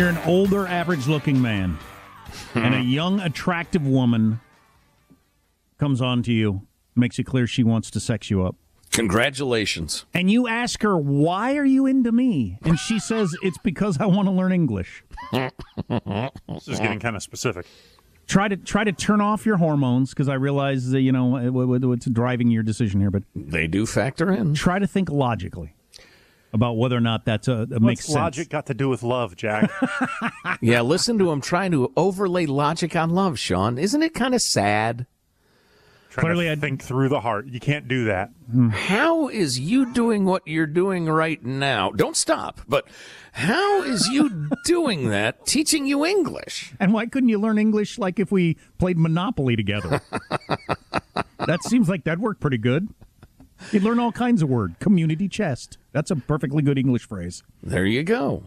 If you're an older, average looking man hmm. and a young, attractive woman comes on to you, makes it clear she wants to sex you up, Congratulations. and you ask her, Why are you into me? And she says, It's because I want to learn English. This is getting kind of specific. Try to try to turn off your hormones because I realize that you know it- it- what's driving your decision here, but They do factor in. try to think logically about whether or not that's a, that makes What's sense. logic got to do with love, Jack? Yeah, listen to him trying to overlay logic on love, Sean. Isn't it kind of sad? Trying Clearly I- think through the heart. You can't do that. Hmm. How is you doing what you're doing right now? Don't stop, but how is you doing that teaching you English? And why couldn't you learn English like if we played Monopoly together? that seems like that'd work pretty good. You'd learn all kinds of word. Community chest. That's a perfectly good English phrase. There you go.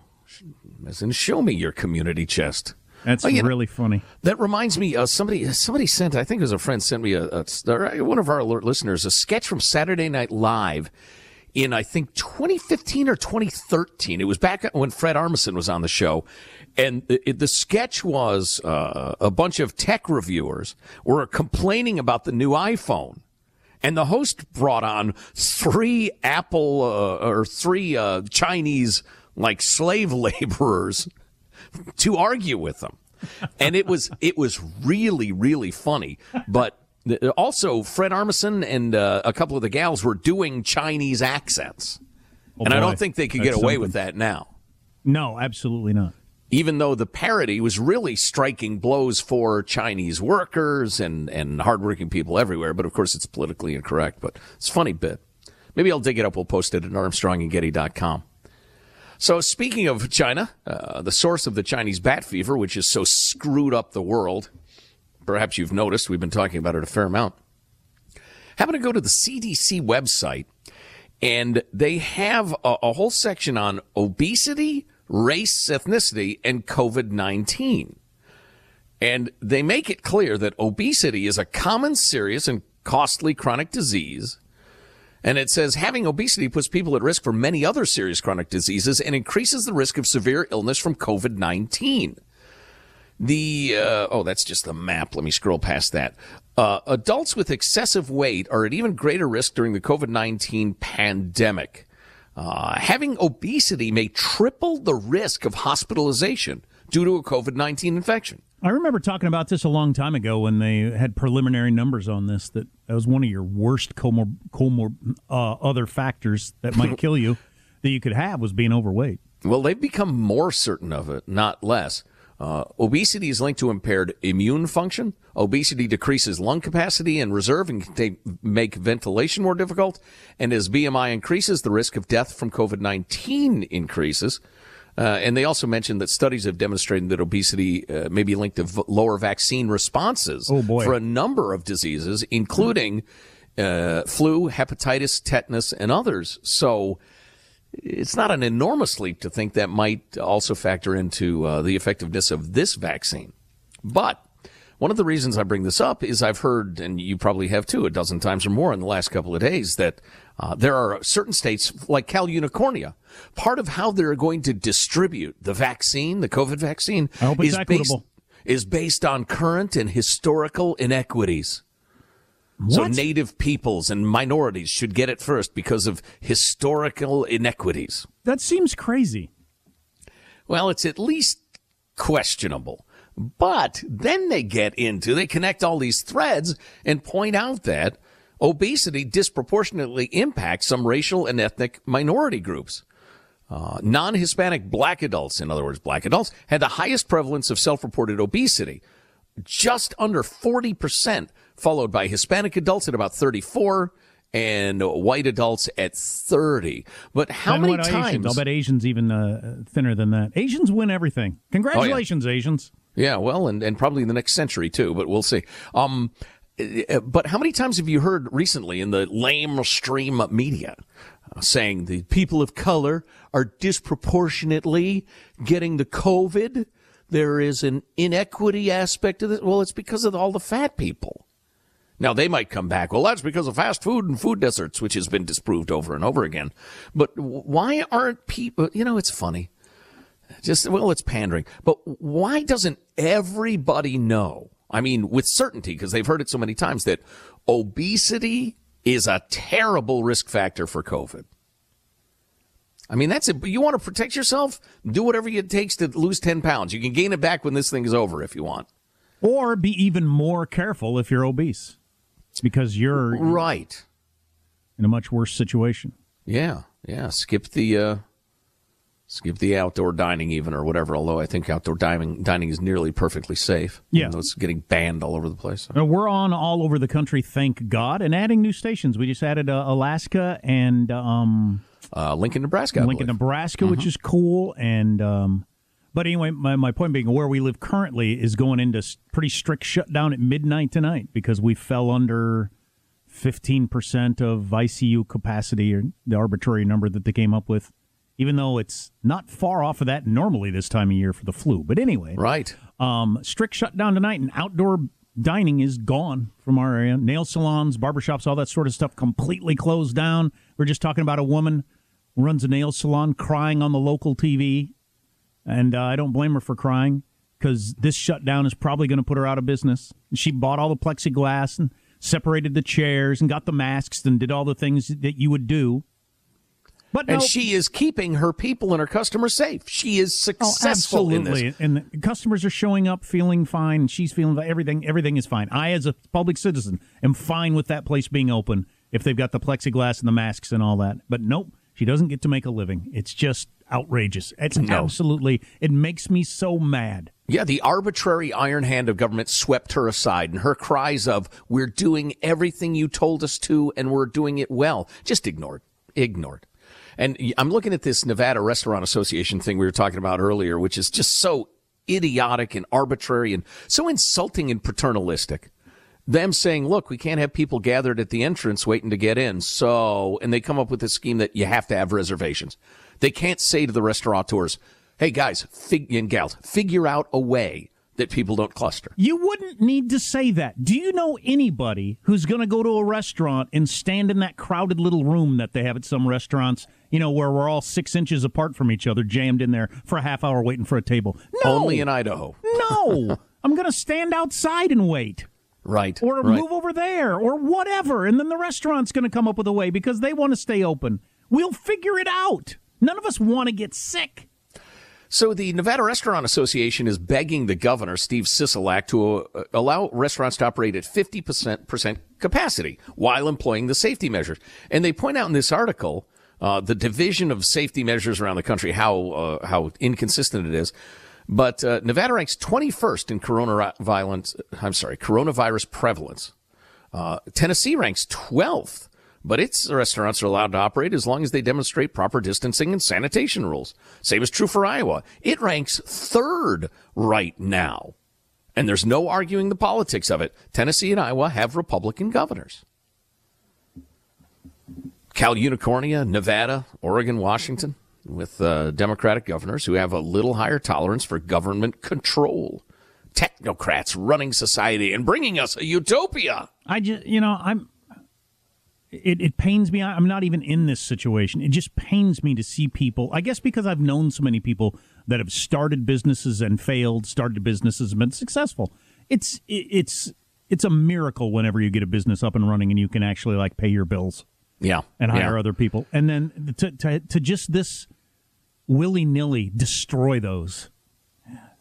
As in, show me your community chest. That's Oh, you know- really funny. That reminds me, uh, somebody somebody sent, I think it was a friend sent me a, a one of our alert listeners a sketch from Saturday Night Live in I think 2015 or 2013. It was back when Fred Armisen was on the show, and the, it, the sketch was uh, a bunch of tech reviewers were complaining about the new iPhone. And the host brought on three Apple uh, or three uh, Chinese like slave laborers to argue with them. And it was it was really really funny, but also Fred Armisen and uh, a couple of the gals were doing Chinese accents. Oh, and I don't think they could That's get away something. with that now. No, absolutely not. Even though the parody was really striking blows for Chinese workers and, and hardworking people everywhere, but of course it's politically incorrect. But it's a funny bit. Maybe I'll dig it up. We'll post it at armstrongandgetty.com. So speaking of China, uh, the source of the Chinese bat fever, which has so screwed up the world, perhaps you've noticed, we've been talking about it a fair amount. Happen to go to the CDC website, and they have a, a whole section on obesity, race, ethnicity, and COVID 19. And they make it clear that obesity is a common, serious, and costly chronic disease. And it says having obesity puts people at risk for many other serious chronic diseases and increases the risk of severe illness from COVID 19. The, uh, oh, that's just the map. Let me scroll past that. Uh, adults with excessive weight are at even greater risk during the COVID 19 pandemic. Uh, having obesity may triple the risk of hospitalization due to a COVID 19 infection. I remember talking about this a long time ago when they had preliminary numbers on this. That that was one of your worst comor, comor uh, other factors that might kill you that you could have was being overweight. Well, they've become more certain of it, not less. Uh, obesity is linked to impaired immune function. Obesity decreases lung capacity and reserve and can take, make ventilation more difficult. And as BMI increases, the risk of death from COVID 19 increases. Uh, and they also mentioned that studies have demonstrated that obesity uh, may be linked to v- lower vaccine responses Oh, for a number of diseases, including uh, flu, hepatitis, tetanus, and others. So, it's not an enormous leap to think that might also factor into uh, the effectiveness of this vaccine. But one of the reasons I bring this up is I've heard, and you probably have too, a dozen times or more in the last couple of days, that uh, there are certain states like Cal Unicornia. Part of how they're going to distribute the vaccine, the COVID vaccine, I hope it's is based, is based on current and historical inequities. So native peoples and minorities should get it first because of historical inequities. That seems crazy. Well, it's at least questionable. But then they get into, they connect all these threads and point out that obesity disproportionately impacts some racial and ethnic minority groups. Uh, non Hispanic black adults, in other words, black adults, had the highest prevalence of self reported obesity, just under 40%, followed by Hispanic adults at about 34 and white adults at 30. But how many times? Asians? I'll bet Asians even uh, thinner than that. Asians win everything. Congratulations, Asians. Yeah, well, and, and probably in the next century too, but we'll see. Um, uh, but how many times have you heard recently in the lamestream media uh, saying the people of color are disproportionately getting the COVID? There is an inequity aspect of this. Well, it's because of all the fat people. Now they might come back. Well, that's because of fast food and food deserts, which has been disproved over and over again. But why aren't people? You know, it's funny. Just, well, it's pandering. But why doesn't everybody know? I mean, with certainty, because they've heard it so many times that obesity is a terrible risk factor for COVID. I mean, that's it. But you want to protect yourself? Do whatever it takes to lose 10 pounds. You can gain it back when this thing is over if you want. Or be even more careful if you're obese because you're Right. in a much worse situation. Yeah. Yeah. Skip the, uh, skip the outdoor dining even or whatever, although I think outdoor dining, dining is nearly perfectly safe. Yeah. It's getting banned all over the place. Uh, We're on all over the country, thank God, and adding new stations. We just added uh, Alaska and um, Uh, Lincoln, Nebraska. I Lincoln, believe. Nebraska, which is cool. And um, but anyway, my, my point being, where we live currently is going into pretty strict shutdown at midnight tonight because we fell under fifteen percent of ICU capacity, or the arbitrary number that they came up with. Even though it's not far off of that normally this time of year for the flu, but anyway, Right. um, strict shutdown tonight, and outdoor dining is gone from our area. Nail salons, barbershops, all that sort of stuff completely closed down. We're just talking about a woman runs a nail salon crying on the local TV, and uh, I don't blame her for crying because this shutdown is probably going to put her out of business. She bought all the plexiglass and separated the chairs and got the masks and did all the things that you would do. But And no, she is keeping her people and her customers safe. She is Oh, successful in absolutely. this. And customers are showing up feeling fine. She's feeling everything. Everything is fine. I, as a public citizen, am fine with that place being open if they've got the plexiglass and the masks and all that. But nope, she doesn't get to make a living. It's just outrageous. It's No. absolutely. It makes me so mad. Yeah, the arbitrary iron hand of government swept her aside, and her cries of, We're doing everything you told us to, and we're doing it well, just ignored. Ignored. And I'm looking at this Nevada Restaurant Association thing we were talking about earlier, which is just so idiotic and arbitrary and so insulting and paternalistic. Them saying, look, we can't have people gathered at the entrance waiting to get in. So, and they come up with a scheme that you have to have reservations. They can't say to the restaurateurs, hey guys, fig- and gals, figure out a way that people don't cluster. You wouldn't need to say that. Do you know anybody who's going to go to a restaurant and stand in that crowded little room that they have at some restaurants, you know, where we're all six inches apart from each other, jammed in there for a half hour waiting for a table? No. Only in Idaho. No. I'm going to stand outside and wait. Right. Or right. move over there or whatever. And then the restaurant's going to come up with a way because they want to stay open. We'll figure it out. None of us want to get sick. So the Nevada Restaurant Association is begging the governor, Steve Sisolak, to uh, allow restaurants to operate at 50% capacity while employing the safety measures. And they point out in this article uh, the division of safety measures around the country, how uh, how inconsistent it is. But uh, Nevada ranks 21st in coronavirus. I'm sorry, coronavirus prevalence. Uh, Tennessee ranks 12th, but its restaurants are allowed to operate as long as they demonstrate proper distancing and sanitation rules. Same is true for Iowa. It ranks third right now. And there's no arguing the politics of it. Tennessee and Iowa have Republican governors. Cal Unicornia, Nevada, Oregon, Washington, with uh, Democratic governors who have a little higher tolerance for government control. Technocrats running society and bringing us a utopia. I just, you know, I'm. It, it pains me. I'm not even in this situation. It just pains me to see people. I guess because I've known so many people that have started businesses and failed, started businesses and been successful. It's it, it's it's a miracle whenever you get a business up and running and you can actually like pay your bills Yeah. and hire yeah. other people, and then to to, to just this willy nilly destroy those.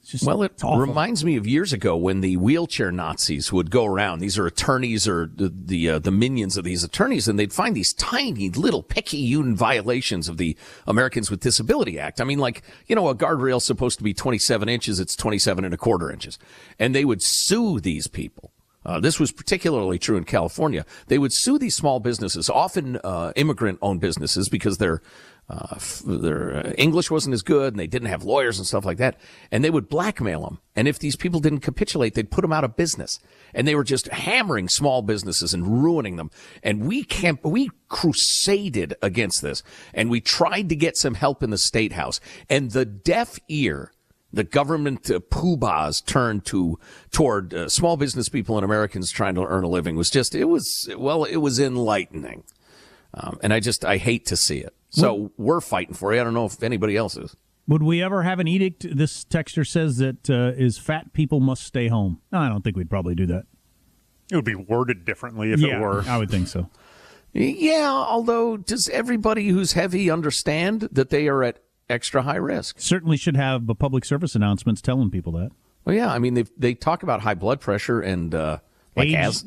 Just, Well, it reminds me of years ago when the wheelchair Nazis would go around. These are attorneys or the the, uh, the minions of these attorneys, and they'd find these tiny little picayune violations of the Americans with Disability Act. I mean, like you know, a guardrail's supposed to be 27 inches; it's 27 and a quarter inches, and they would sue these people. Uh, this was particularly true in California. They would sue these small businesses, often uh, immigrant-owned businesses, because their uh, their uh, English wasn't as good and they didn't have lawyers and stuff like that. And they would blackmail them. And if these people didn't capitulate, they'd put them out of business. And they were just hammering small businesses and ruining them. And we camp, we crusaded against this, and we tried to get some help in the state house. And the deaf ear the government uh, poobahs turned to toward uh, small business people and Americans trying to earn a living was just it was well it was enlightening, um, and I just I hate to see it. So we're fighting for it. I don't know if anybody else is. Would we ever have an edict? This texter says that uh, is fat people must stay home. No, I don't think we'd probably do that. It would be worded differently if yeah, it were. I would think so. Yeah, although does everybody who's heavy understand that they are at extra high risk? Certainly should have uh, public service announcements telling people that. Well, yeah, I mean they they talk about high blood pressure and uh, like Age. as,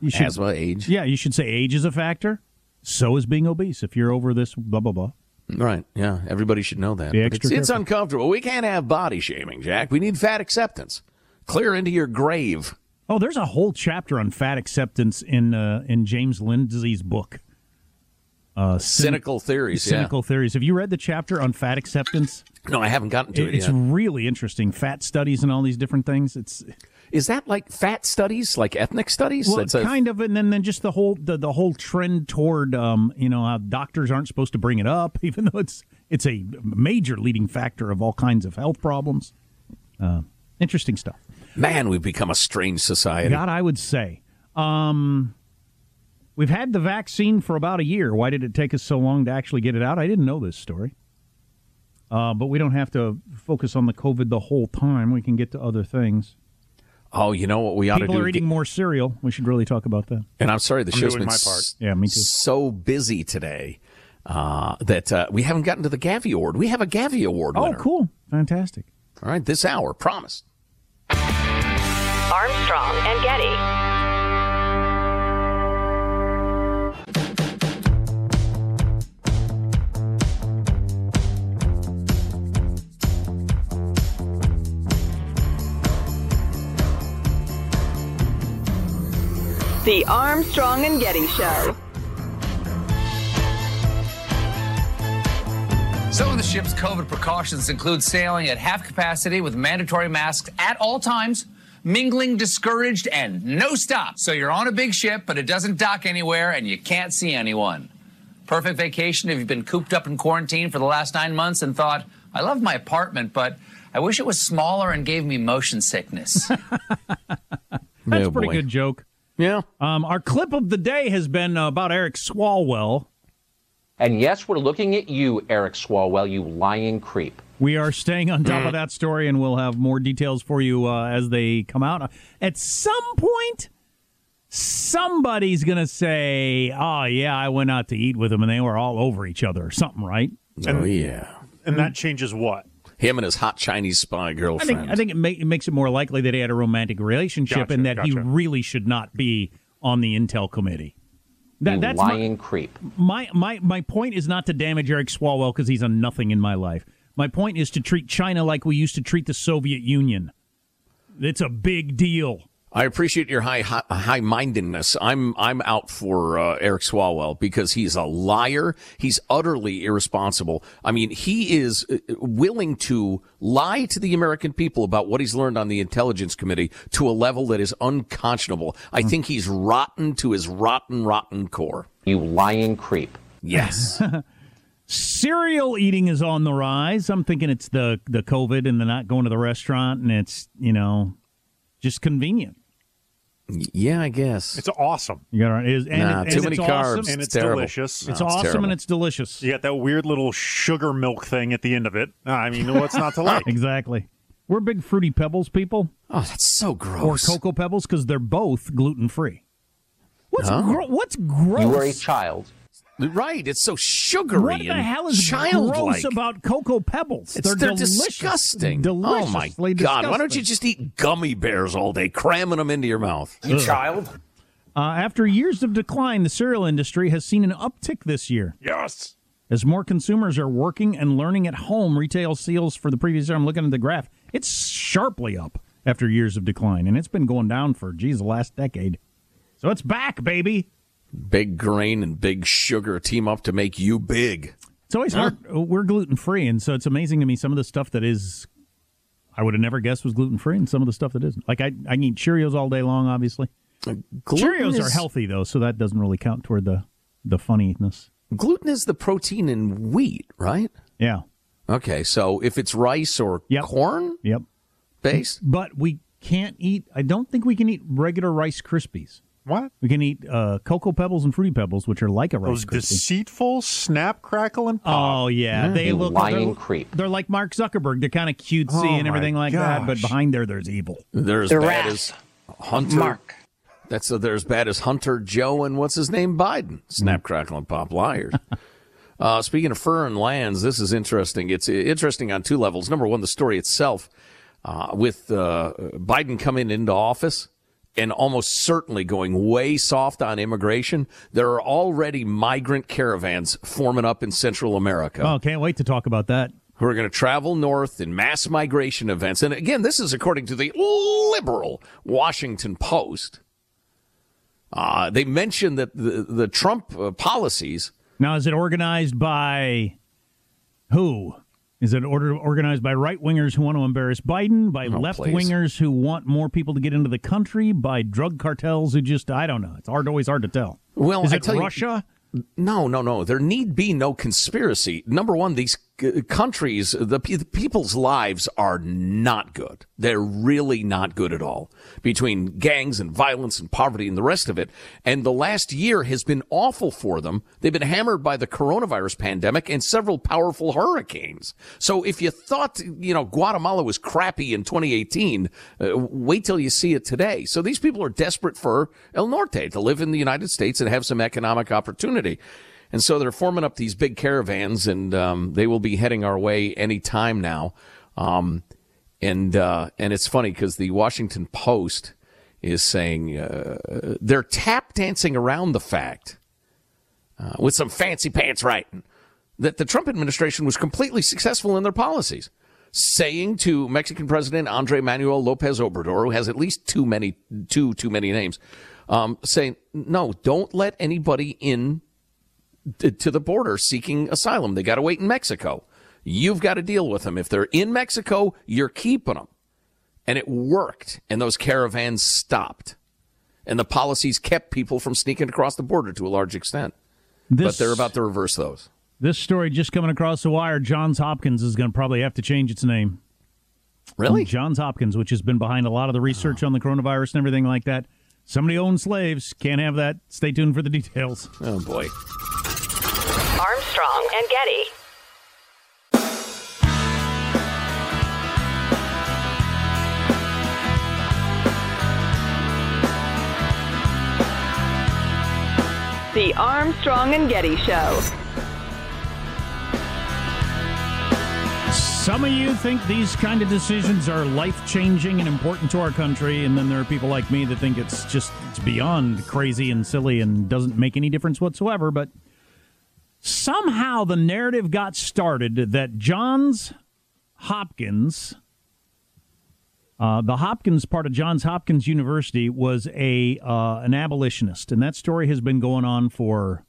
You should, asthma, age. Yeah, you should say age is a factor. So is being obese. If you're over this, blah blah blah. Right. Yeah. Everybody should know that. Be But extra it's, it's uncomfortable. We can't have body shaming, Jack. We need fat acceptance. Clear into your grave. Oh, there's a whole chapter on fat acceptance in uh, in James Lindsay's book. Uh, cyn- Cynical theories. cynical theories. Have you read the chapter on fat acceptance? No, I haven't gotten to it, It's yet. really interesting. Fat studies and all these different things. It's Is that like fat studies, like ethnic studies? well, a- kind of, and then, then just the whole the, the whole trend toward um, you know how doctors aren't supposed to bring it up, even though it's it's a major leading factor of all kinds of health problems. Uh, interesting stuff. man, we've become a strange society. God, I would say. Um, we've had the vaccine for about a year. Why did it take us so long to actually get it out? I didn't know this story. Uh, but we don't have to focus on the COVID the whole time. We can get to other things. Oh, you know what we ought People to do? People are eating more cereal. We should really talk about that. and I'm sorry, the I'm show's doing been my part. s- Yeah, me too. so busy today uh, that uh, we haven't gotten to the Gavi Award. We have a Gavi Award Oh, cool. Fantastic. All right, this hour, promised. Armstrong and Getty. The Armstrong and Getty Show. Some of the ship's COVID precautions include sailing at half capacity with mandatory masks at all times, mingling discouraged, and no stop. So you're on a big ship, but it doesn't dock anywhere and you can't see anyone. Perfect vacation if you've been cooped up in quarantine for the last nine months and thought, I love my apartment, but I wish it was smaller and gave me motion sickness. That's Oh, a pretty boy. good joke. Yeah. Um, our clip of the day has been uh, about Eric Swalwell. And yes, we're looking at you, Eric Swalwell, you lying creep. We are staying on top of that story, and we'll have more details for you uh, as they come out. At some point, somebody's going to say, Oh, yeah, I went out to eat with them, and they were all over each other, or something, right? oh, yeah. And that changes what? Him and his hot Chinese spy I girlfriend. think, I think it, ma- it makes it more likely that he had a romantic relationship Gotcha, and that he really should not be on the Intel committee. That, you that's my, lying creep. my my my point is not to damage Eric Swalwell because he's a nothing in my life. My point is to treat China like we used to treat the Soviet Union. It's a big deal. I appreciate your high high mindedness. I'm I'm out for uh, Eric Swalwell because he's a liar. He's utterly irresponsible. I mean, he is uh, willing to lie to the American people about what he's learned on the intelligence committee to a level that is unconscionable. I think he's rotten to his rotten rotten core. You lying creep. Yes. Cereal eating is on the rise. I'm thinking it's the the COVID and the not going to the restaurant, and it's you know just convenient. Yeah, I guess. It's awesome. You got it is and, Nah, it, too and many it's carbs. Awesome. And it's terrible. delicious. It's No, awesome terrible. and it's delicious. You got that weird little sugar milk thing at the end of it. I mean, what's not to like? Exactly. We're big fruity pebbles people Oh, that's so gross. or cocoa pebbles because they're both gluten free. What's Huh? gro- what's gross? You are a child. Right. It's so sugary What the and hell is childlike. gross about cocoa pebbles? It's, they're, they're delicious. disgusting. Oh my Deliciously god! Why don't you just eat gummy bears all day, cramming them into your mouth? You child. Uh, after years of decline, the cereal industry has seen an uptick this year. Yes. As more consumers are working and learning at home, retail sales for the previous year, I'm looking at the graph, it's sharply up after years of decline. And it's been going down for, geez, the last decade. So it's back, baby. Big grain and big sugar team up to make you big. It's always hard. We're gluten free. And so it's amazing to me some of the stuff that is, I would have never guessed was gluten free and some of the stuff that isn't. Like I, I eat Cheerios all day long, obviously. Uh, gluten Cheerios are healthy, though, so that doesn't really count toward the, the funniness. Gluten is the protein in wheat, right? Yeah. Okay, so if it's rice or Yep. corn Yep. based, But we can't eat, I don't think we can eat regular Rice Krispies. What? We can eat uh, cocoa pebbles and fruity pebbles, which are like a rice Those krispie. deceitful snap, crackle, and pop. Oh yeah, they You look lying they're, creep. They're like Mark Zuckerberg. They're kind of cutesy Oh, and everything my like that, but behind there, there's evil. They're as The bad rat. as Hunter. Mark. That's they're as bad as Hunter, Joe, and what's his name, Biden. Snap, crackle, and pop liars. uh, speaking of fur and lands, this is interesting. It's interesting on two levels. Number one, the story itself, uh, with uh, Biden coming into office and almost certainly going way soft on immigration. There are already migrant caravans forming up in Central America Oh, can't wait to talk about that. who are going to travel north in mass migration events. And again, this is according to the liberal Washington Post. Uh, they mentioned that the, the Trump uh, policies. Now, is it organized by who? Is it order, organized by right wingers who want to embarrass Biden, by Oh, left wingers who want more people to get into the country, by drug cartels who just I don't know. It's hard, always hard to tell. Well, is I it tell you- Russia? No, no, no. There need be no conspiracy. Number one, these countries, the, the people's lives are not good. They're really not good at all between gangs and violence and poverty and the rest of it. And the last year has been awful for them. They've been hammered by the coronavirus pandemic and several powerful hurricanes. So if you thought, you know, Guatemala was crappy in 2018, uh, wait till you see it today. So these people are desperate for El Norte to live in the United States and have some economic opportunity. And so they're forming up these big caravans, and um, they will be heading our way any time now. Um, and uh, and it's funny because the Washington Post is saying uh, they're tap dancing around the fact uh, with some fancy pants writing that the Trump administration was completely successful in their policies. Saying to Mexican President Andre Manuel Lopez Obrador, who has at least too many, two too many names, um, saying, no, don't let anybody in to the border seeking asylum. They got to wait in Mexico. You've got to deal with them. If they're in Mexico, you're keeping them. And it worked, and those caravans stopped. And the policies kept people from sneaking across the border to a large extent. This, But they're about to reverse those. this story just coming across the wire. Johns Hopkins is going to probably have to change its name. Really? Johns Hopkins, which has been behind a lot of the research on the coronavirus and everything like that. Somebody owns slaves. Can't have that. Stay tuned for the details. Oh, boy. Armstrong and Getty. The Armstrong and Getty Show. Some of you think these kind of decisions are life changing and important to our country, and then there are people like me that think it's just it's beyond crazy and silly and doesn't make any difference whatsoever. But somehow the narrative got started that Johns Hopkins, uh, the Hopkins part of Johns Hopkins University, was a uh, an abolitionist, and that story has been going on for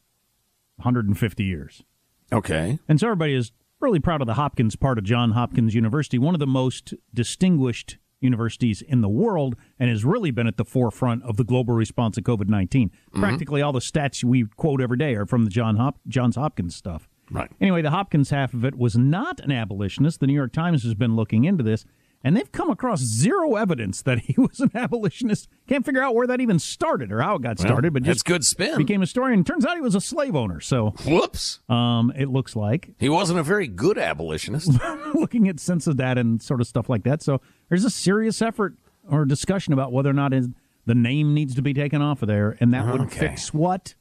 150 years. Okay. And so everybody is really proud of the Hopkins part of John Hopkins University, one of the most distinguished universities in the world, and has really been at the forefront of the global response to COVID 19. Mm-hmm. Practically all the stats we quote every day are from the John Hop- Johns Hopkins stuff. Right. Anyway, the Hopkins half of it was not an abolitionist. The New York Times has been looking into this, and they've come across zero evidence that he was an abolitionist. Can't figure out where that even started or how it got started, but just good spin. became a story. And turns out he was a slave owner. So Whoops. um, it looks like He wasn't a very good abolitionist. looking at census data and sort of stuff like that. So there's a serious effort or discussion about whether or not his, the name needs to be taken off of there, and that would fix what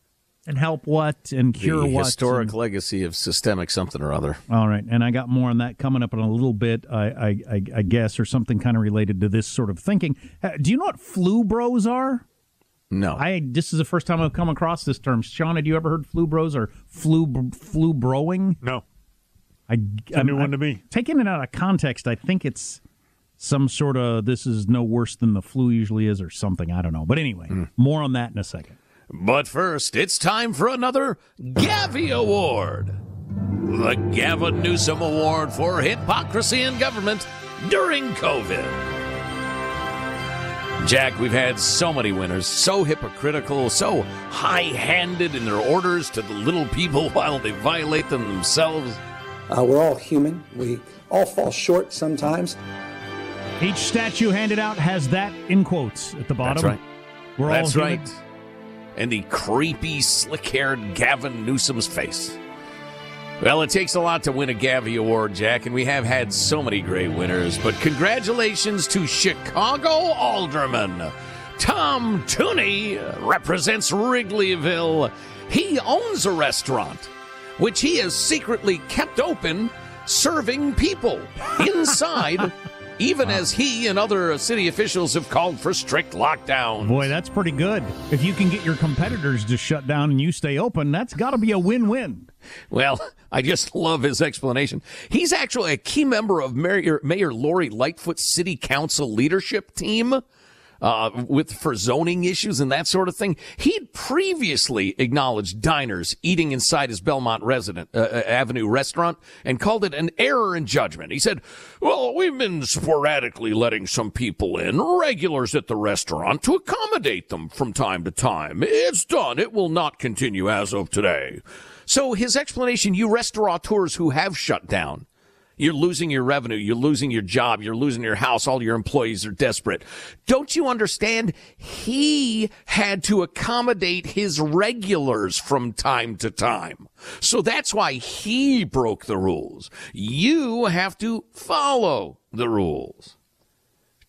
and help what and cure the what. historic and- legacy of systemic something or other. all right, and I got more on that coming up in a little bit, I, I, I, I guess, or something kind of related to this sort of thinking. Do you know what flu bros are? No. I this is the first time I've come across this term. Sean, had you ever heard flu bros or flu flu broing? No, I, a new one to me. Taking it out of context, I think it's some sort of this is no worse than the flu usually is, or something. I don't know. But anyway, Hmm. more on that in a second. But first, it's time for another Gavi Award. The Gavin Newsom Award for Hypocrisy in Government during COVID. Jack, we've had so many winners, so hypocritical, so high handed in their orders to the little people while they violate them themselves. Uh, we're all human. We all fall short sometimes. Each statue handed out has that in quotes at the bottom. That's right. We're That's all right. And the creepy, slick haired Gavin Newsom's face. Well, it takes a lot to win a Gavi Award, Jack, and we have had so many great winners. But congratulations to Chicago Alderman. Tom Tunney represents Wrigleyville. He owns a restaurant, which he has secretly kept open, serving people inside, even as he and other city officials have called for strict lockdowns. Boy, that's pretty good. If you can get your competitors to shut down and you stay open, that's got to be a win-win. Well, I just love his explanation. He's actually a key member of Mayor, Mayor Lori Lightfoot's city council leadership team. Uh, with for zoning issues and that sort of thing. He'd previously acknowledged diners eating inside his Belmont resident uh, uh, Avenue restaurant and called it an error in judgment. He said, "Well, we've been sporadically letting some people in, regulars at the restaurant, to accommodate them from time to time. It's done. It will not continue as of today." So his explanation, you restaurateurs who have shut down, you're losing your revenue. You're losing your job. You're losing your house. All your employees are desperate. Don't you understand? He had to accommodate his regulars from time to time. So that's why he broke the rules. You have to follow the rules.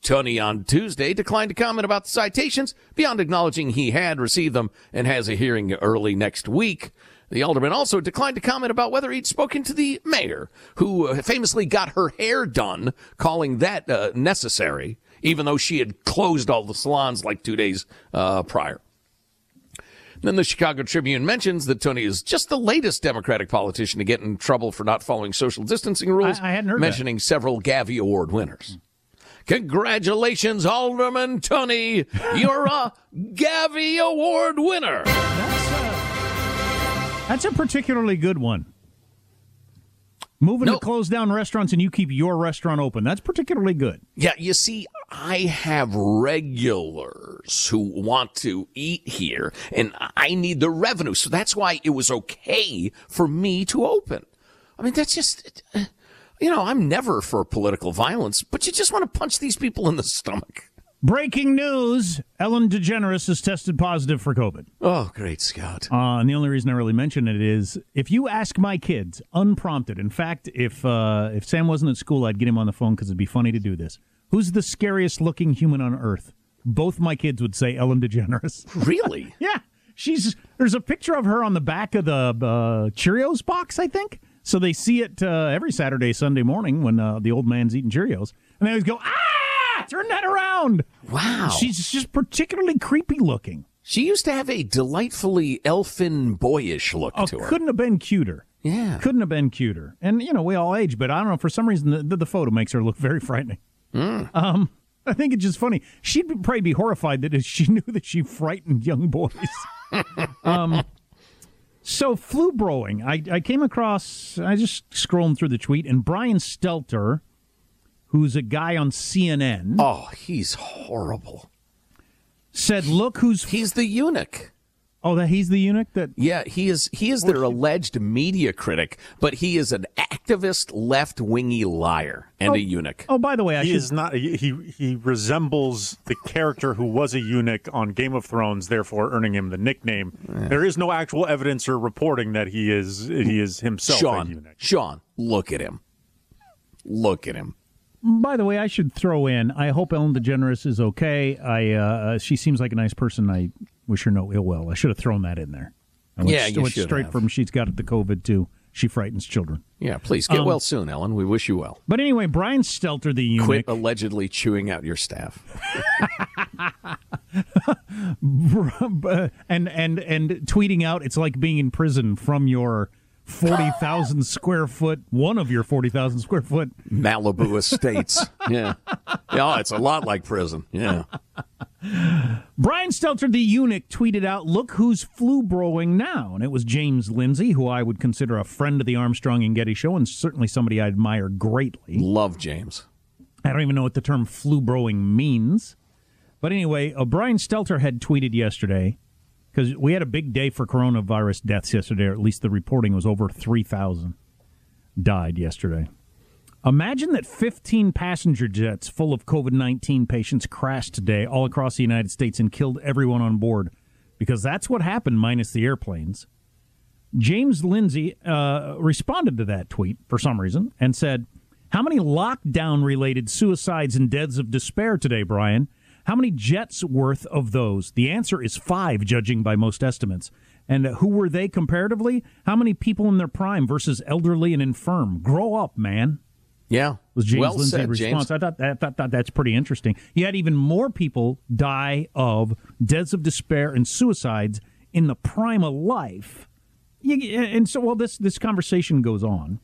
Tunney on Tuesday declined to comment about the citations beyond acknowledging he had received them and has a hearing early next week. The alderman also declined to comment about whether he'd spoken to the mayor, who uh, famously got her hair done, calling that uh, necessary, even though she had closed all the salons like two days uh, prior. Then the Chicago Tribune mentions that Tunney is just the latest Democratic politician to get in trouble for not following social distancing rules, I, I hadn't heard mentioning that. several Gavi Award winners. Congratulations, Alderman Tunney. You're a Gavi Award winner. That's, a particularly good one. Moving No. to close down restaurants and you keep your restaurant open. That's particularly good. Yeah, you see, I have regulars who want to eat here, and I need the revenue. So that's why it was okay for me to open. I mean, that's just, you know, I'm never for political violence, but you just want to punch these people in the stomach. Breaking news Ellen DeGeneres has tested positive for COVID. Oh, great Scott. Uh, and the only reason I really mention it is if you ask my kids, unprompted. In fact, if uh, if Sam wasn't at school, I'd get him on the phone because it'd be funny to do this. Who's the scariest looking human on earth? Both my kids would say Ellen DeGeneres. Really? yeah, she's there's a picture of her on the back of the uh, Cheerios box, I think. So they see it uh, every Saturday, Sunday morning when uh, the old man's eating Cheerios, and they always go, "Ah, turn that around!" Wow. She's just particularly creepy looking. She used to have a delightfully elfin, boyish look Oh, to her. couldn't have been cuter. Yeah. Couldn't have been cuter. And, you know, we all age, but I don't know. For some reason, the, the photo makes her look very frightening. Hmm. Um, I think it's just funny. She'd be- probably be horrified that if she knew that she frightened young boys. um, so, flu broing. I, I came across, I just scrolling through the tweet, and Brian Stelter, who's a guy on CNN, Oh, he's horrible. said, Look who's. He's the eunuch. oh, that he's the eunuch that. Yeah, he is. He is their alleged media critic, but he is an activist, left-wingy liar and a oh, eunuch. Oh, by the way, I He should. is not. He he resembles the character who was a eunuch on Game of Thrones, therefore earning him the nickname. There is no actual evidence or reporting that he is he is himself a Sean, eunuch. Sean, look at him. Look at him. By the way, I should throw in. I hope Ellen DeGeneres is okay. I uh, she seems like a nice person. I wish her no ill will. I should have thrown that in there. I went, Yeah, you went should straight have. from she's got it the COVID too. she frightens children. Yeah, please get Um, well soon, Ellen. We wish you well. But anyway, Brian Stelter, the eunuch, Quit allegedly chewing out your staff. and and and tweeting out, it's like being in prison from your forty thousand square foot, one of your forty thousand square foot. Malibu Estates. yeah. Yeah, it's a lot like prison. Yeah. Brian Stelter, the eunuch, tweeted out, "Look who's flu broing now," and it was James Lindsay, who I would consider a friend of the Armstrong and Getty Show, and certainly somebody I admire greatly. Love James. I don't even know what the term flu broing means. But anyway, uh, Brian Stelter had tweeted yesterday because we had a big day for coronavirus deaths yesterday, or at least the reporting was over 3,000 died yesterday. Imagine that 15 passenger jets full of COVID 19 patients crashed today all across the United States and killed everyone on board. because that's what happened minus the airplanes. James Lindsay uh, responded to that tweet for some reason and said, How many lockdown related suicides and deaths of despair today, Brian? How many jets worth of those? The answer is five, judging by most estimates. And who were they comparatively? How many people in their prime versus elderly and infirm? Grow up, man. Yeah, Was James well Lindsay's response? James. I thought, I thought, thought that's pretty interesting. You had even more people die of deaths of despair and suicides in the prime of life. You, and so, well, this this conversation goes on.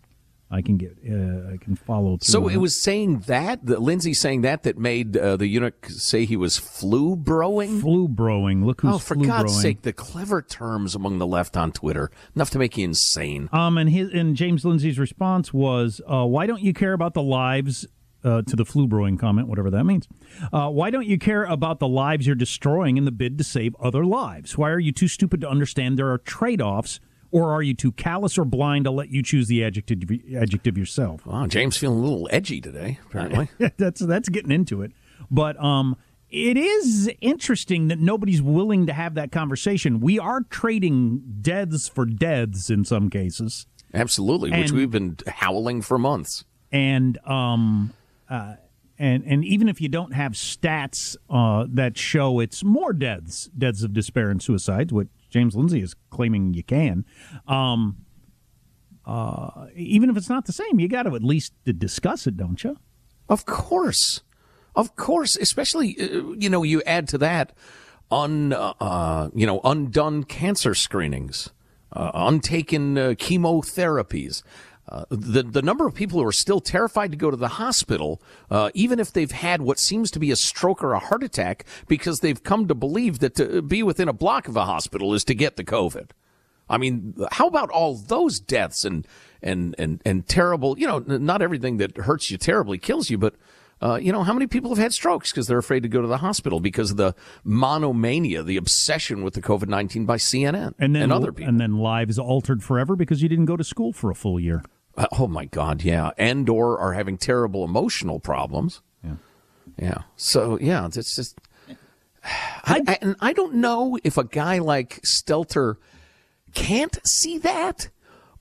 I can get, uh, I can follow. Through So it was saying that, that Lindsay saying that, that made uh, the eunuch say he was flu broing. flu broing. Look who's Oh, for God's sake, the clever terms among the left on Twitter enough to make you insane. Um, and his and James Lindsay's response was, uh, "Why don't you care about the lives?" Uh, to the flu broing comment, whatever that means. Uh, why don't you care about the lives you're destroying in the bid to save other lives? Why are you too stupid to understand there are trade offs, or are you too callous or blind to let you choose the adjective adjective yourself? Wow, James feeling a little edgy today, apparently. that's that's getting into it. But um, it is interesting that nobody's willing to have that conversation. We are trading deaths for deaths in some cases. Absolutely, which we've been howling for months. and um, uh, and and even if you don't have stats uh, that show it's more deaths, deaths of despair and suicides, which James Lindsay is claiming you can, um, uh, even if it's not the same, you got to at least discuss it, don't you? Of course. Of course, especially uh, you know, you add to that un uh, uh, you know, undone cancer screenings, uh, untaken chemotherapies. Uh, the the number of people who are still terrified to go to the hospital, uh, even if they've had what seems to be a stroke or a heart attack, because they've come to believe that to be within a block of a hospital is to get the COVID. I mean, how about all those deaths and and and and terrible? You know, not everything that hurts you terribly kills you, but uh, you know, how many people have had strokes because they're afraid to go to the hospital because of the monomania, the obsession with the COVID nineteen by CNN And then other people. and then lives altered forever because you didn't go to school for a full year. Uh, oh my God, yeah, and or are having terrible emotional problems. Yeah. Yeah. So yeah, it's just. I, I, and I don't know if a guy like Stelter can't see that,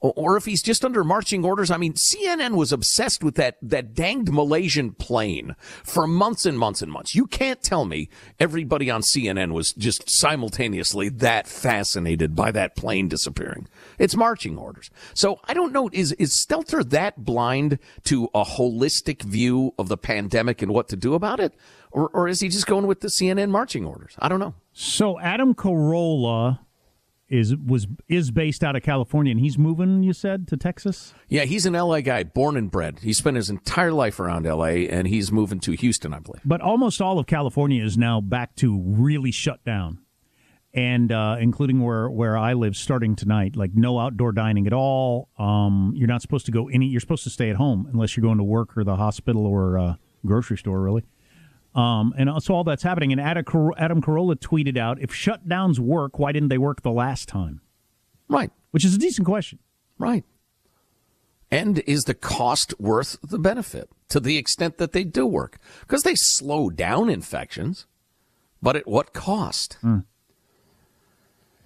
or, if he's just under marching orders. I mean, CNN was obsessed with that that danged Malaysian plane for months and months and months. You can't tell me everybody on CNN was just simultaneously that fascinated by that plane disappearing. It's marching orders. So I don't know. Is is Stelter that blind to a holistic view of the pandemic and what to do about it, or or is he just going with the CNN marching orders? I don't know. So Adam Carolla is was is based out of California, and he's moving. You said to Texas. Yeah, he's an LA guy, born and bred. He spent his entire life around LA, and he's moving to Houston, I believe. But almost all of California is now back to really shut down, and uh, including where where I live, starting tonight. Like no outdoor dining at all. Um, you're not supposed to go any. You're supposed to stay at home unless you're going to work or the hospital or uh, grocery store, really. Um, and so all that's happening. And Adam, Car- Adam Carolla tweeted out, "If shutdowns work, why didn't they work the last time?" Right, Which is a decent question. right. And is the cost worth the benefit to the extent that they do work? Because they slow down infections, but at what cost?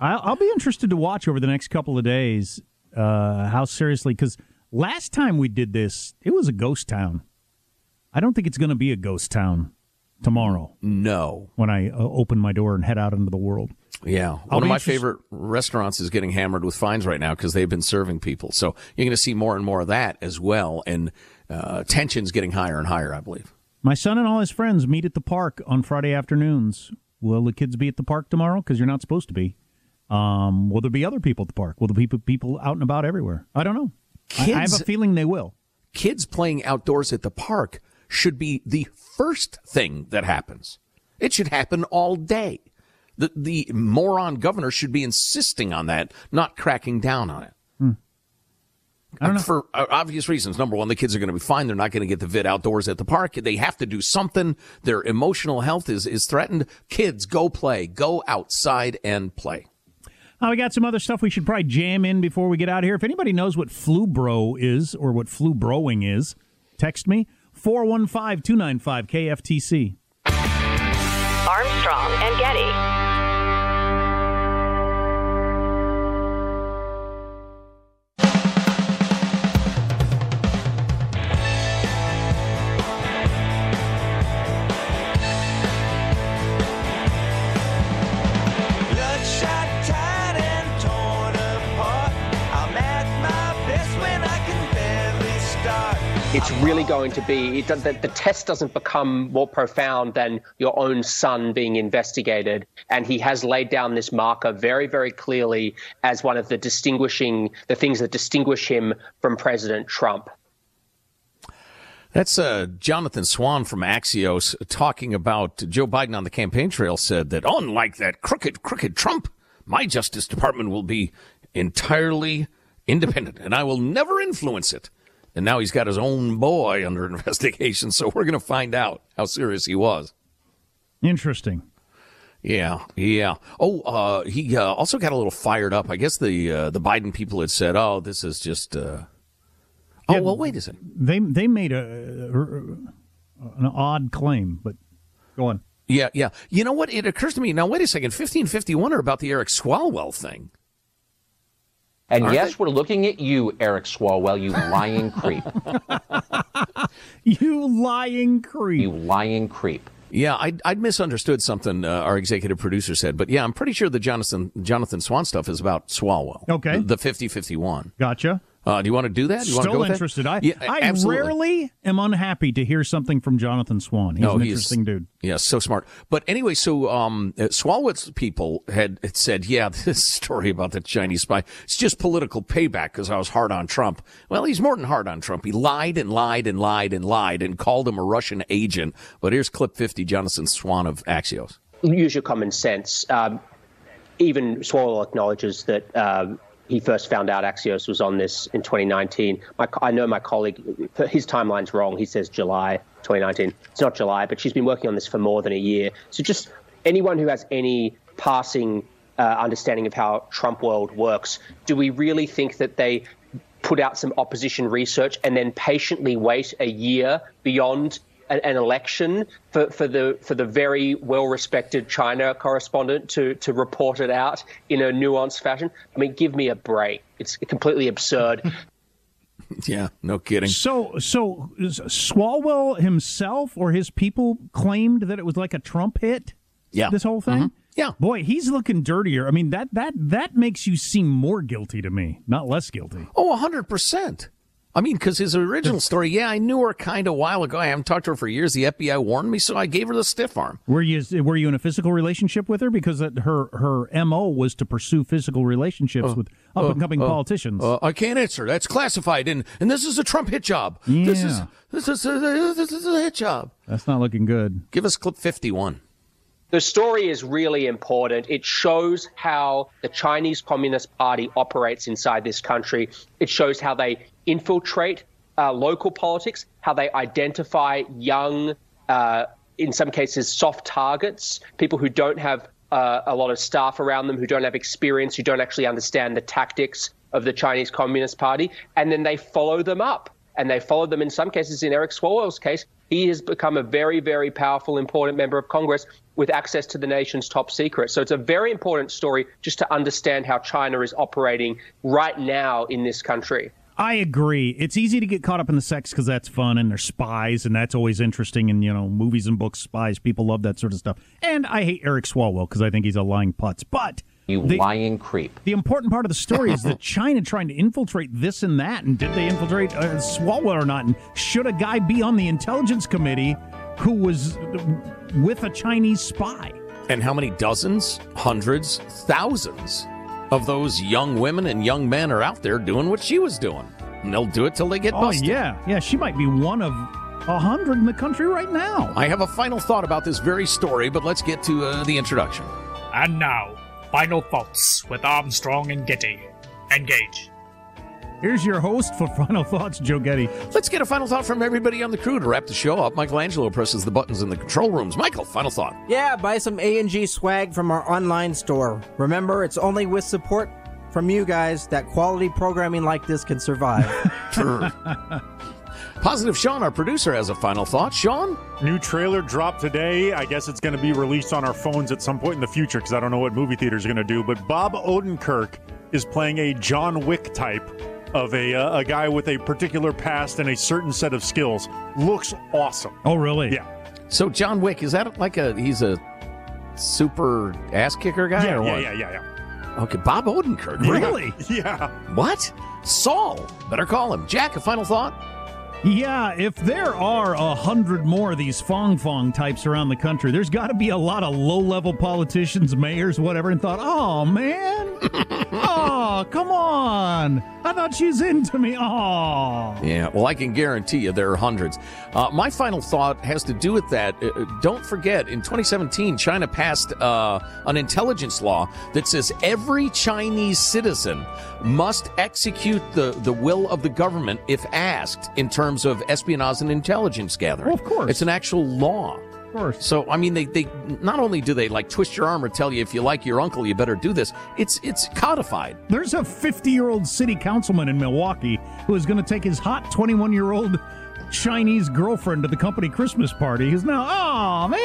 I'll, I'll be interested to watch over the next couple of days uh, how seriously, because last time we did this, it was a ghost town. I don't think it's going to be a ghost town tomorrow No. when I uh, open my door and head out into the world. Yeah. I'll One of my interest- favorite restaurants is getting hammered with fines right now because they've been serving people. So you're going to see more and more of that as well. And uh, tension's getting higher and higher, I believe. My son and all his friends meet at the park on Friday afternoons. Will the kids be at the park tomorrow? Because you're not supposed to be. Um, will there be other people at the park? Will there be people out and about everywhere? I don't know. I- I have a feeling they will. kids playing outdoors at the park should be the first thing that happens. It should happen all day. The, the moron governor should be insisting on that, not cracking down on it. I don't know. For uh, obvious reasons. Number one, the kids are going to be fine. They're not going to get the vid outdoors at the park. They have to do something. Their emotional health is, is threatened. Kids, go play. Go outside and play. Uh, we got some other stuff we should probably jam in before we get out of here. If anybody knows what flu bro is or what flu broing is, text me 415 295 KFTC. Armstrong and Getty. Really going to be the, the test doesn't become more profound than your own son being investigated and he has laid down this marker very very clearly as one of the distinguishing the things that distinguish him from president trump That's uh, Jonathan Swan from Axios talking about Joe Biden on the campaign trail said that unlike that crooked, crooked Trump, my Justice Department will be entirely independent and I will never influence it. And now he's got his own boy under investigation, so we're going to find out how serious he was. Interesting. Yeah, yeah. Oh, uh, he uh, also got a little fired up. I guess the uh, the Biden people had said, "Oh, this is just." Uh... Oh Yeah, well, wait a second. They they made a an odd claim, but go on. Yeah, yeah. You know what? It occurs to me now. Wait a second. Fifteen fifty one are about the Eric Swalwell thing. And Aren't yes, they? we're looking at you, Eric Swalwell, you lying creep. You lying creep. You lying creep. Yeah, I I misunderstood something uh, our executive producer said, but yeah, I'm pretty sure the Jonathan Jonathan Swan stuff is about Swalwell. Okay. the fifty fifty one. Gotcha. Uh, do you want to do that? Do you want to go Still with that? interested. I yeah, I absolutely. rarely am unhappy to hear something from Jonathan Swan. He's No, an he's- interesting dude. Yeah, so smart. But anyway, so um, uh, Swalwell's people had, had said, yeah, this story about the Chinese spy, it's just political payback because I was hard on Trump. Well, he's more than hard on Trump. He lied and lied and lied and lied and called him a Russian agent. But here's clip 50, Jonathan Swan of Axios. use your common sense. Um, even Swalwell acknowledges that um, he first found out Axios was on this in 2019. My, I know my colleague, his timeline's wrong. He says July 2019. It's not July, but she's been working on this for more than a year. So just anyone who has any passing uh, understanding of how Trump world works, do we really think that they put out some opposition research and then patiently wait a year beyond an, an election for, for the for the very well respected China correspondent to to report it out in a nuanced fashion. I mean, give me a break. It's completely absurd. Yeah, no kidding. So so is Swalwell himself or his people claimed that it was like a Trump hit. Yeah. This whole thing. Mhm. Yeah. Boy, he's looking dirtier. I mean that that that makes you seem more guilty to me, not less guilty. Oh, 100%. I mean, because his original story, yeah, I knew her kind of a while ago. I haven't talked to her for years. The FBI warned me, so I gave her the stiff arm. Were you were you in a physical relationship with her because that her her mo was to pursue physical relationships with up and coming uh, politicians? Uh, I can't answer. That's classified, and and this is a Trump hit job. This is this is a, this is a hit job. That's not looking good. Give us clip fifty one. the story is really important. It shows how the Chinese Communist Party operates inside this country. It shows how they infiltrate uh, local politics, how they identify young, uh, in some cases, soft targets, people who don't have uh, a lot of staff around them, who don't have experience, who don't actually understand the tactics of the Chinese Communist Party, and then they follow them up. And they follow them in some cases. In Eric Swalwell's case, he has become a very, very powerful, important member of Congress with access to the nation's top secret. So it's a very important story just to understand how China is operating right now in this country. I agree. It's easy to get caught up in the sex because that's fun and they're spies and that's always interesting. And you know, movies and books, spies, people love that sort of stuff. And I hate Eric Swalwell because I think he's a lying putz. But You the, lying creep. the important part of the story is that China trying to infiltrate this and that. And did they infiltrate uh, Swalwell or not? And should a guy be on the intelligence committee who was with a Chinese spy? And how many dozens, hundreds, thousands of those young women and young men are out there doing what she was doing? And they'll do it till they get Oh busted. yeah, yeah. She might be one of a hundred in the country right now. I have a final thought about this very story, but let's get to uh, the introduction. And now, final thoughts with Armstrong and Getty. Engage. Here's your host for final thoughts, Joe Getty. Let's get a final thought from everybody on the crew to wrap the show up. Michael Angelo presses the buttons in the control rooms. Michael, final thought. Yeah, buy some A&G swag from our online store. Remember, it's only with support from you guys that quality programming like this can survive. True. Positive Sean, our producer, has a final thought. Sean? New trailer dropped today. I guess it's going to be released on our phones at some point in the future because I don't know what movie theaters are going to do. But Bob Odenkirk is playing a John Wick type of a uh, a guy with a particular past and a certain set of skills. Looks awesome. Oh, really? Yeah. So John Wick, is that like a he's a super ass kicker guy Yeah, or yeah, what? yeah, yeah, yeah. Okay, Bob Odenkirk. Really? Yeah. What? Saul. Better call him. Jack, a final thought? Yeah, if there are a hundred more of these Fang Fang types around the country, there's got to be a lot of low level politicians, mayors, whatever, and thought, oh man, oh come on, I thought she's into me. Oh, Yeah, well, I can guarantee you there are hundreds. Uh, my final thought has to do with that. Uh, don't forget, in 2017, China passed uh, an intelligence law that says every Chinese citizen must execute the, the will of the government if asked in terms of espionage and intelligence gathering. Well, of course. It's an actual law. Of course. So I mean, they, they not only do they like twist your arm or tell you if you like your uncle, you better do this. It's it's codified. There's a 50 year old city councilman in Milwaukee who is going to take his hot 21 year old Chinese girlfriend to the company Christmas party. He's now, oh man,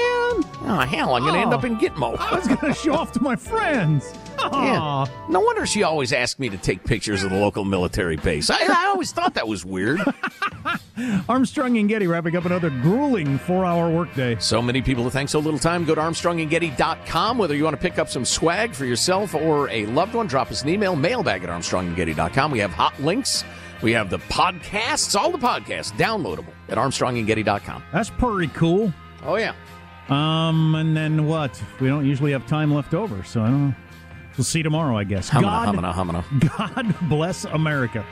Oh hell, I'm going to end Oh. up in Gitmo. I was going to show off to my friends. Yeah. No wonder she always asked me to take pictures of the local military base. I, I always thought that was weird. Armstrong and Getty wrapping up another grueling four hour workday. So many people to thank so little time. Go to ArmstrongandGetty.com. Whether you want to pick up some swag for yourself or a loved one, drop us an email, mailbag at ArmstrongandGetty.com. We have hot links. We have the podcasts, all the podcasts downloadable at ArmstrongandGetty.com. That's pretty cool. Oh, yeah. Um, and then what? We don't usually have time left over, so I don't know. We'll see you tomorrow, I guess. Humana, God, humana, humana. God bless America.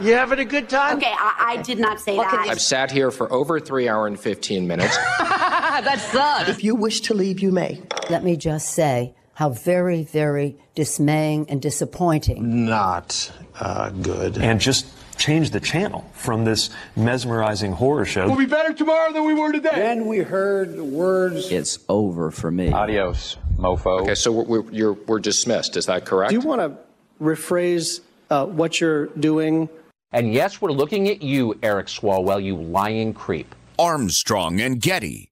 You having a good time? Okay, I, I did not say that. I've sat here for over three hour and 15 minutes. that sucks. If you wish to leave, you may. Let me just say how very, very dismaying and disappointing. Not uh, good. And just change the channel from this mesmerizing horror show. We'll be better tomorrow than we were today. Then we heard the words. It's over for me. Adios, mofo. Okay, so we're, we're, you're, we're dismissed. Is that correct? Do you want to rephrase uh, what you're doing? And yes, we're looking at you, Eric Swalwell, you lying creep. Armstrong and Getty.